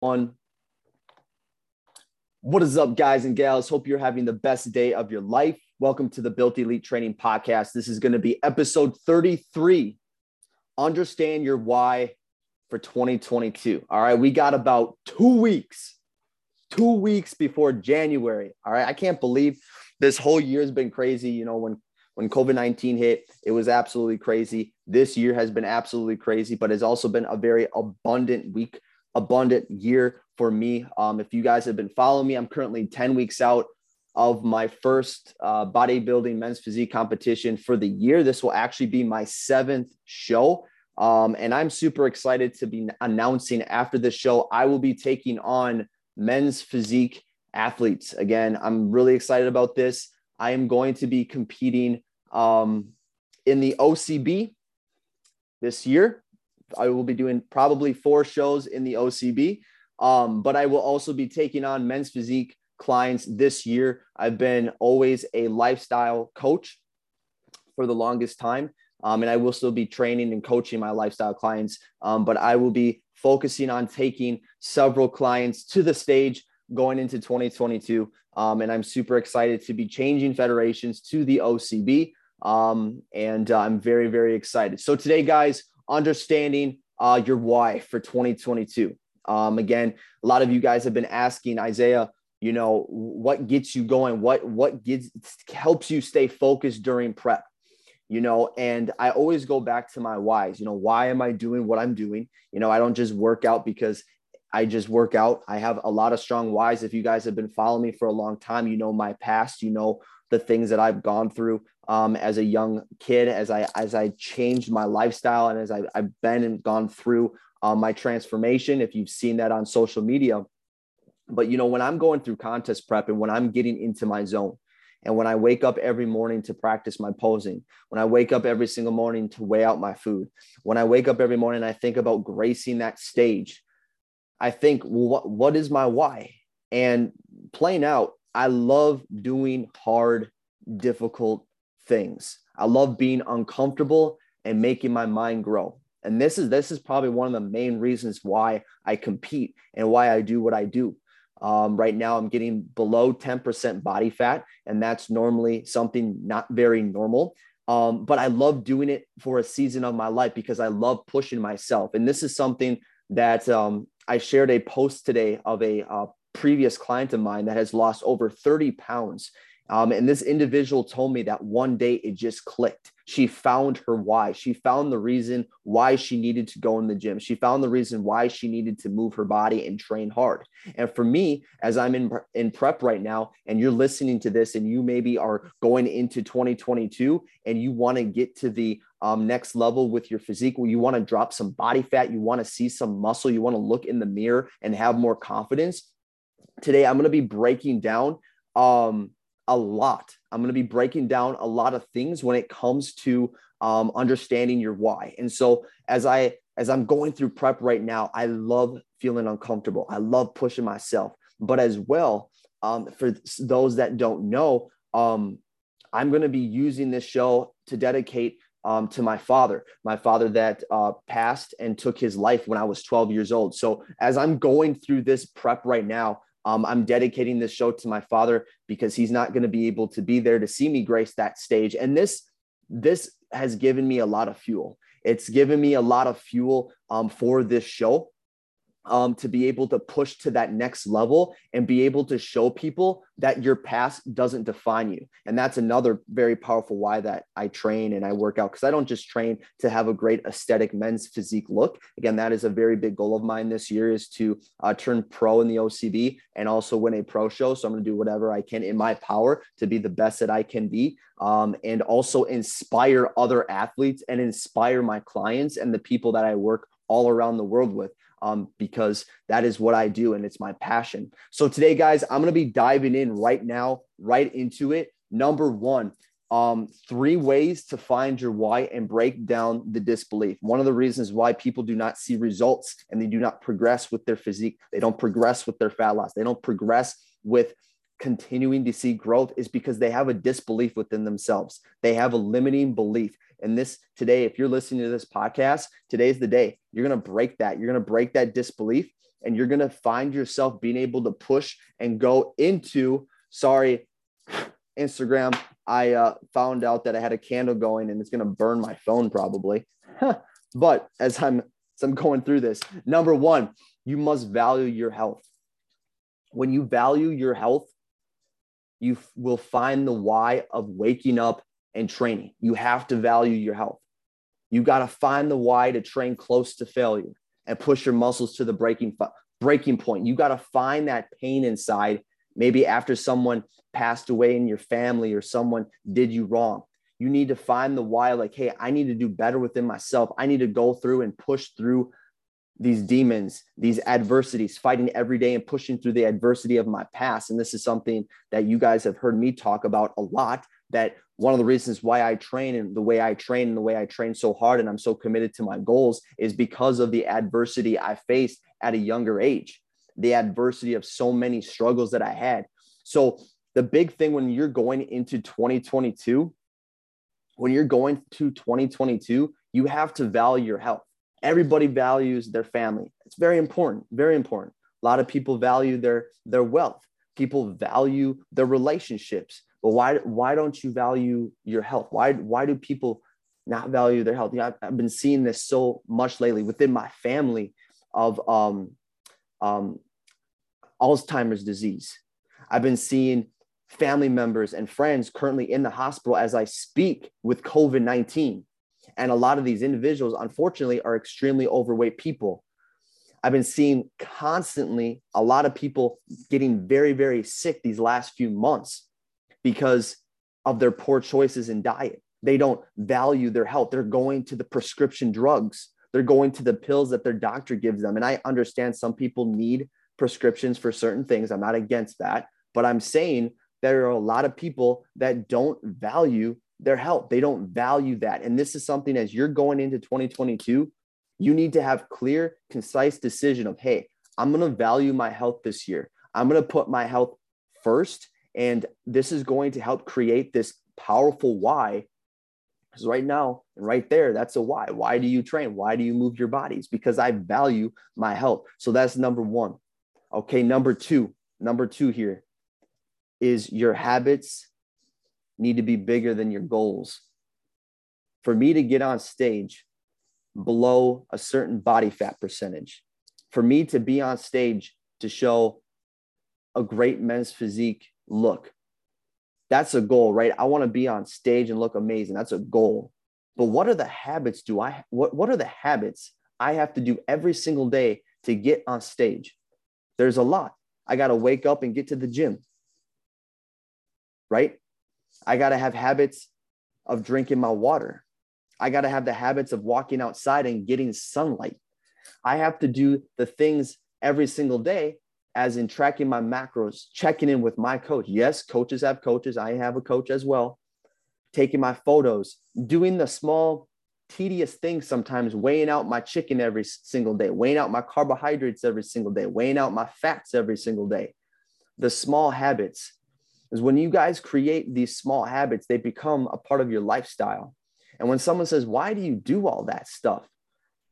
one. What is up, guys and gals? Hope you're having the best day of your life. Welcome to the Built Elite Training Podcast. This is going to be episode 33. Understand your why for 2022. All right. We got about two weeks, two weeks before January. All right. I can't believe this whole year has been crazy. You know, when when COVID 19 hit, it was absolutely crazy. This year has been absolutely crazy, but it's also been a very abundant week abundant year for me. Um, if you guys have been following me, I'm currently 10 weeks out of my first uh, bodybuilding men's physique competition for the year. This will actually be my seventh show. Um, and I'm super excited to be announcing after this show, I will be taking on men's physique athletes. Again, I'm really excited about this. I am going to be competing um, in the OCB this year. I will be doing probably four shows in the OCB, um, but I will also be taking on men's physique clients this year. I've been always a lifestyle coach for the longest time. Um, and I will still be training and coaching my lifestyle clients, um, but I will be focusing on taking several clients to the stage going into 2022. Um, and I'm super excited to be changing federations to the OCB. Um, and uh, I'm very, very excited. So today, guys, understanding uh, your why for 2022. Um, again, a lot of you guys have been asking Isaiah, you know, what gets you going? What what gets helps you stay focused during prep? You know, and I always go back to my whys. You know, why am I doing what I'm doing? You know, I don't just work out because I just work out. I have a lot of strong whys. If you guys have been following me for a long time, you know my past. You know the things that I've gone through um, as a young kid, as I as I changed my lifestyle, and as I, have been and gone through um, my transformation. If you've seen that on social media, but you know when I'm going through contest prep and when I'm getting into my zone, and when I wake up every morning to practice my posing, when I wake up every single morning to weigh out my food, when I wake up every morning, I think about gracing that stage. I think, well, what, what is my why? And playing out, I love doing hard, difficult things. I love being uncomfortable and making my mind grow. And this is this is probably one of the main reasons why I compete and why I do what I do. Um, right now, I'm getting below 10% body fat, and that's normally something not very normal. Um, but I love doing it for a season of my life because I love pushing myself. And this is something that um, I shared a post today of a uh, previous client of mine that has lost over 30 pounds um, and this individual told me that one day it just clicked. She found her why. She found the reason why she needed to go in the gym. She found the reason why she needed to move her body and train hard. And for me, as I'm in, in prep right now, and you're listening to this, and you maybe are going into 2022 and you want to get to the um, next level with your physique, where you want to drop some body fat, you want to see some muscle, you want to look in the mirror and have more confidence. Today, I'm going to be breaking down um, a lot. I'm going to be breaking down a lot of things when it comes to um, understanding your why. And so as I as I'm going through prep right now, I love feeling uncomfortable. I love pushing myself, but as well, um, for those that don't know, um, I'm going to be using this show to dedicate um, to my father, my father that uh, passed and took his life when I was 12 years old. So as I'm going through this prep right now, um, I'm dedicating this show to my father because he's not going to be able to be there to see me grace that stage. And this this has given me a lot of fuel. It's given me a lot of fuel um, for this show um, to be able to push to that next level and be able to show people that your past doesn't define you. And that's another very powerful why that I train and I work out because I don't just train to have a great aesthetic men's physique look. Again, that is a very big goal of mine this year is to uh, turn pro in the OCB and also win a pro show. So I'm going to do whatever I can in my power to be the best that I can be um, and also inspire other athletes and inspire my clients and the people that I work all around the world with um, because that is what I do and it's my passion. So today, guys, I'm going to be diving in right now, right into it. Number one, um, three ways to find your why and break down the disbelief. One of the reasons why people do not see results and they do not progress with their physique, they don't progress with their fat loss, they don't progress with continuing to see growth is because they have a disbelief within themselves. They have a limiting belief. And this today, if you're listening to this podcast, today's the day you're going to break that. You're going to break that disbelief and you're going to find yourself being able to push and go into, sorry, Instagram. I uh, found out that I had a candle going and it's going to burn my phone probably. but as I'm, as I'm going through this, number one, you must value your health. When you value your health, you will find the why of waking up and training. You have to value your health. You got to find the why to train close to failure and push your muscles to the breaking breaking point. You got to find that pain inside. Maybe after someone passed away in your family or someone did you wrong. You need to find the why. Like, hey, I need to do better within myself. I need to go through and push through these demons, these adversities, fighting every day and pushing through the adversity of my past. And this is something that you guys have heard me talk about a lot. That one of the reasons why I train and the way I train and the way I train so hard and I'm so committed to my goals is because of the adversity I faced at a younger age, the adversity of so many struggles that I had. So, the big thing when you're going into 2022, when you're going to 2022, you have to value your health. Everybody values their family. It's very important very important. A lot of people value their their wealth. People value their relationships but why why don't you value your health? Why why do people not value their health? Yeah, I've, I've been seeing this so much lately within my family of um, um, alzheimer's disease. I've been seeing family members and friends currently in the hospital as i speak with covid-19 and a lot of these individuals, unfortunately, are extremely overweight people. I've been seeing constantly a lot of people getting very, very sick these last few months because of their poor choices in diet. They don't value their health. They're going to the prescription drugs, they're going to the pills that their doctor gives them. And I understand some people need prescriptions for certain things. I'm not against that. But I'm saying there are a lot of people that don't value their health. They don't value that. And this is something as you're going into 2022, you need to have clear, concise decision of, hey, I'm going to value my health this year. I'm going to put my health first. And this is going to help create this powerful why. Because right now, right there, that's a why. Why do you train? Why do you move your bodies? Because I value my health. So that's number one. Okay. Number two, number two here is your habits need to be bigger than your goals. For me to get on stage below a certain body fat percentage, for me to be on stage to show a great men's physique look, that's a goal, right? I want to be on stage and look amazing. That's a goal. But what are the habits do I what what are the habits I have to do every single day to get on stage? There's a lot. I got to wake up and get to the gym. Right? I got to have habits of drinking my water. I got to have the habits of walking outside and getting sunlight. I have to do the things every single day, as in tracking my macros, checking in with my coach. Yes, coaches have coaches. I have a coach as well. Taking my photos, doing the small, tedious things sometimes, weighing out my chicken every single day, weighing out my carbohydrates every single day, weighing out my fats every single day. The small habits is when you guys create these small habits, they become a part of your lifestyle. And when someone says, Why do you do all that stuff?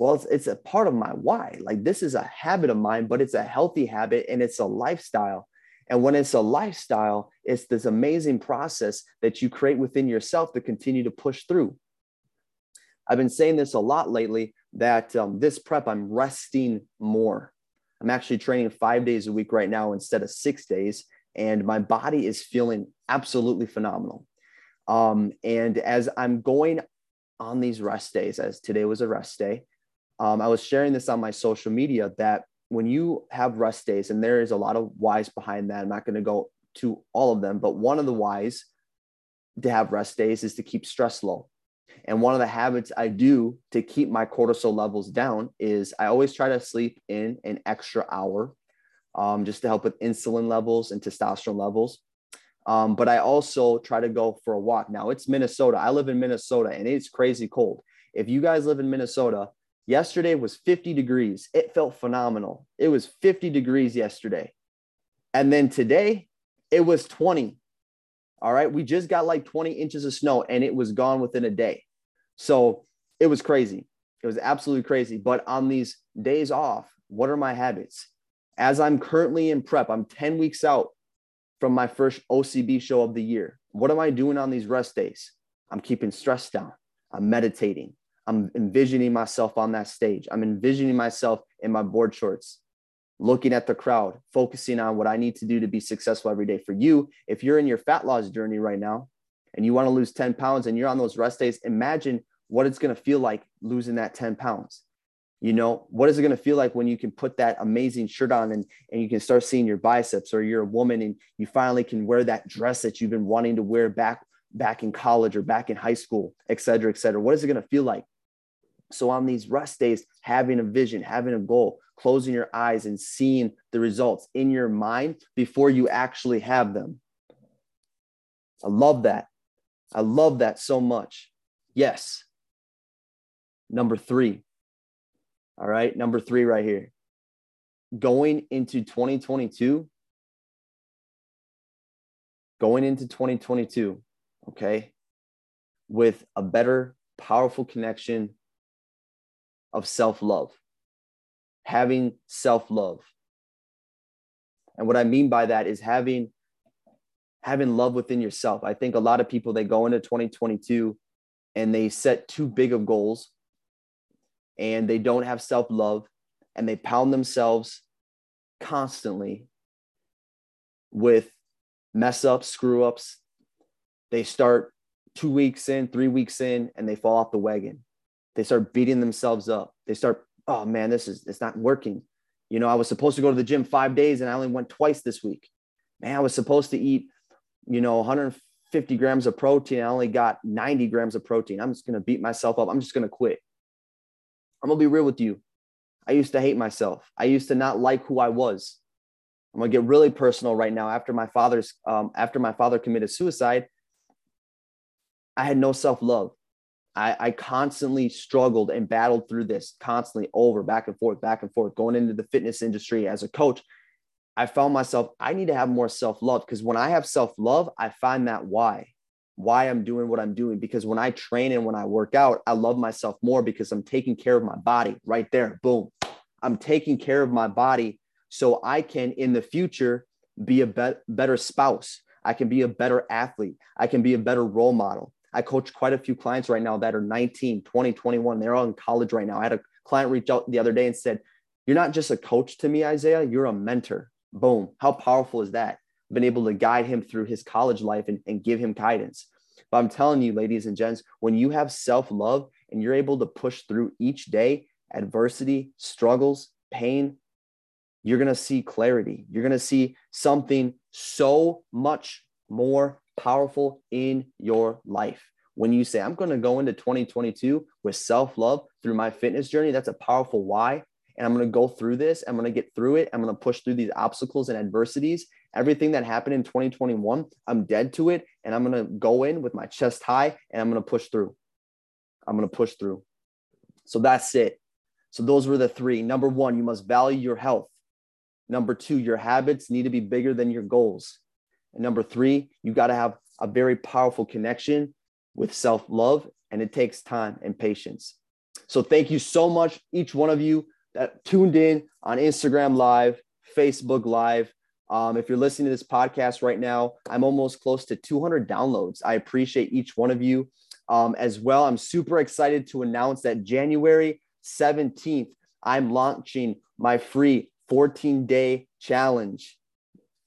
Well, it's, it's a part of my why. Like, this is a habit of mine, but it's a healthy habit and it's a lifestyle. And when it's a lifestyle, it's this amazing process that you create within yourself to continue to push through. I've been saying this a lot lately that um, this prep, I'm resting more. I'm actually training five days a week right now instead of six days and my body is feeling absolutely phenomenal. Um, and as I'm going on these rest days, as today was a rest day, um, I was sharing this on my social media that when you have rest days, and there is a lot of whys behind that, I'm not going to go to all of them, but one of the whys to have rest days is to keep stress low. And one of the habits I do to keep my cortisol levels down is I always try to sleep in an extra hour um, just to help with insulin levels and testosterone levels. Um, but I also try to go for a walk. Now it's Minnesota. I live in Minnesota and it's crazy cold. If you guys live in Minnesota, yesterday was 50 degrees. It felt phenomenal. It was 50 degrees yesterday. And then today it was 20. All right. We just got like 20 inches of snow and it was gone within a day. So it was crazy. It was absolutely crazy. But on these days off, What are my habits? As I'm currently in prep, I'm 10 weeks out from my first OCB show of the year. What am I doing on these rest days? I'm keeping stress down. I'm meditating. I'm envisioning myself on that stage. I'm envisioning myself in my board shorts, looking at the crowd, focusing on what I need to do to be successful every day. For you, if you're in your fat loss journey right now and you want to lose 10 pounds and you're on those rest days, imagine what it's going to feel like losing that 10 pounds. You know, what is it going to feel like when you can put that amazing shirt on and, and you can start seeing your biceps or you're a woman and you finally can wear that dress that you've been wanting to wear back back in college or back in high school, et cetera, et cetera. What is it going to feel like? So on these rest days, having a vision, having a goal, closing your eyes and seeing the results in your mind before you actually have them. I love that. I love that so much. Yes. Number three. All right. Number three, right here. Going into 2022, going into 2022, okay, with a better, powerful connection of self love, having self love. And what I mean by that is having having love within yourself. I think a lot of people they go into 2022 and they set too big of goals and they don't have self love and they pound themselves constantly with mess ups, screw ups. They start two weeks in, three weeks in, and they fall off the wagon. They start beating themselves up. They start, oh man, this is it's not working. You know, I was supposed to go to the gym five days and I only went twice this week. Man, I was supposed to eat, you know, 150 grams of protein. I only got 90 grams of protein. I'm just gonna beat myself up. I'm just gonna quit. I'm gonna be real with you. I used to hate myself. I used to not like who I was. I'm gonna get really personal right now. After my father's, um, after my father committed suicide, I had no self love. I, I constantly struggled and battled through this constantly over back and forth, back and forth, going into the fitness industry as a coach. I found myself, I need to have more self love because when I have self love, I find that why why I'm doing what I'm doing. Because when I train and when I work out, I love myself more because I'm taking care of my body right there. Boom. I'm taking care of my body so I can in the future be a be- better spouse. I can be a better athlete. I can be a better role model. I coach quite a few clients right now that are 19, 20, 21. They're all in college right now. I had a client reach out the other day and said, You're not just a coach to me, Isaiah, you're a mentor. Boom. How powerful is that? been able to guide him through his college life and, and give him guidance. But I'm telling you, ladies and gents, when you have self love and you're able to push through each day, adversity, struggles, pain, you're going to see clarity. You're going to see something so much more powerful in your life. When you say, I'm going to go into 2022 with self love through my fitness journey, that's a powerful why. And I'm going to go through this. I'm going to get through it. I'm going to push through these obstacles and adversities everything that happened in 2021, I'm dead to it. And I'm going to go in with my chest high and I'm going to push through. I'm going to push through. So that's it. So those were the three. Number one, you must value your health. Number two, your habits need to be bigger than your goals. And number three, you got to have a very powerful connection with self love, and it takes time and patience. So thank you so much, each one of you that tuned in on Instagram Live, Facebook Live, um, if you're listening to this podcast right now, I'm almost close to 200 downloads. I appreciate each one of you um, as well. I'm super excited to announce that January 17th, I'm launching my free 14 day challenge.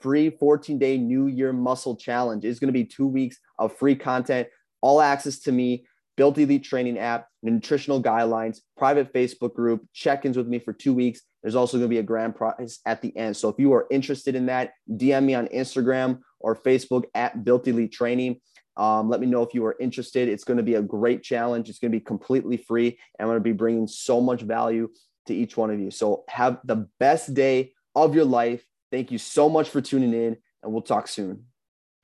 Free 14 day New Year Muscle Challenge is going to be two weeks of free content, all access to me, Built Elite Training app, nutritional guidelines, private Facebook group, check ins with me for two weeks. There's also going to be a grand prize at the end. So if you are interested in that, DM me on Instagram or Facebook at Built Elite Training. Um, let me know if you are interested. It's going to be a great challenge. It's going to be completely free. And I'm going to be bringing so much value to each one of you. So have the best day of your life. Thank you so much for tuning in, and we'll talk soon.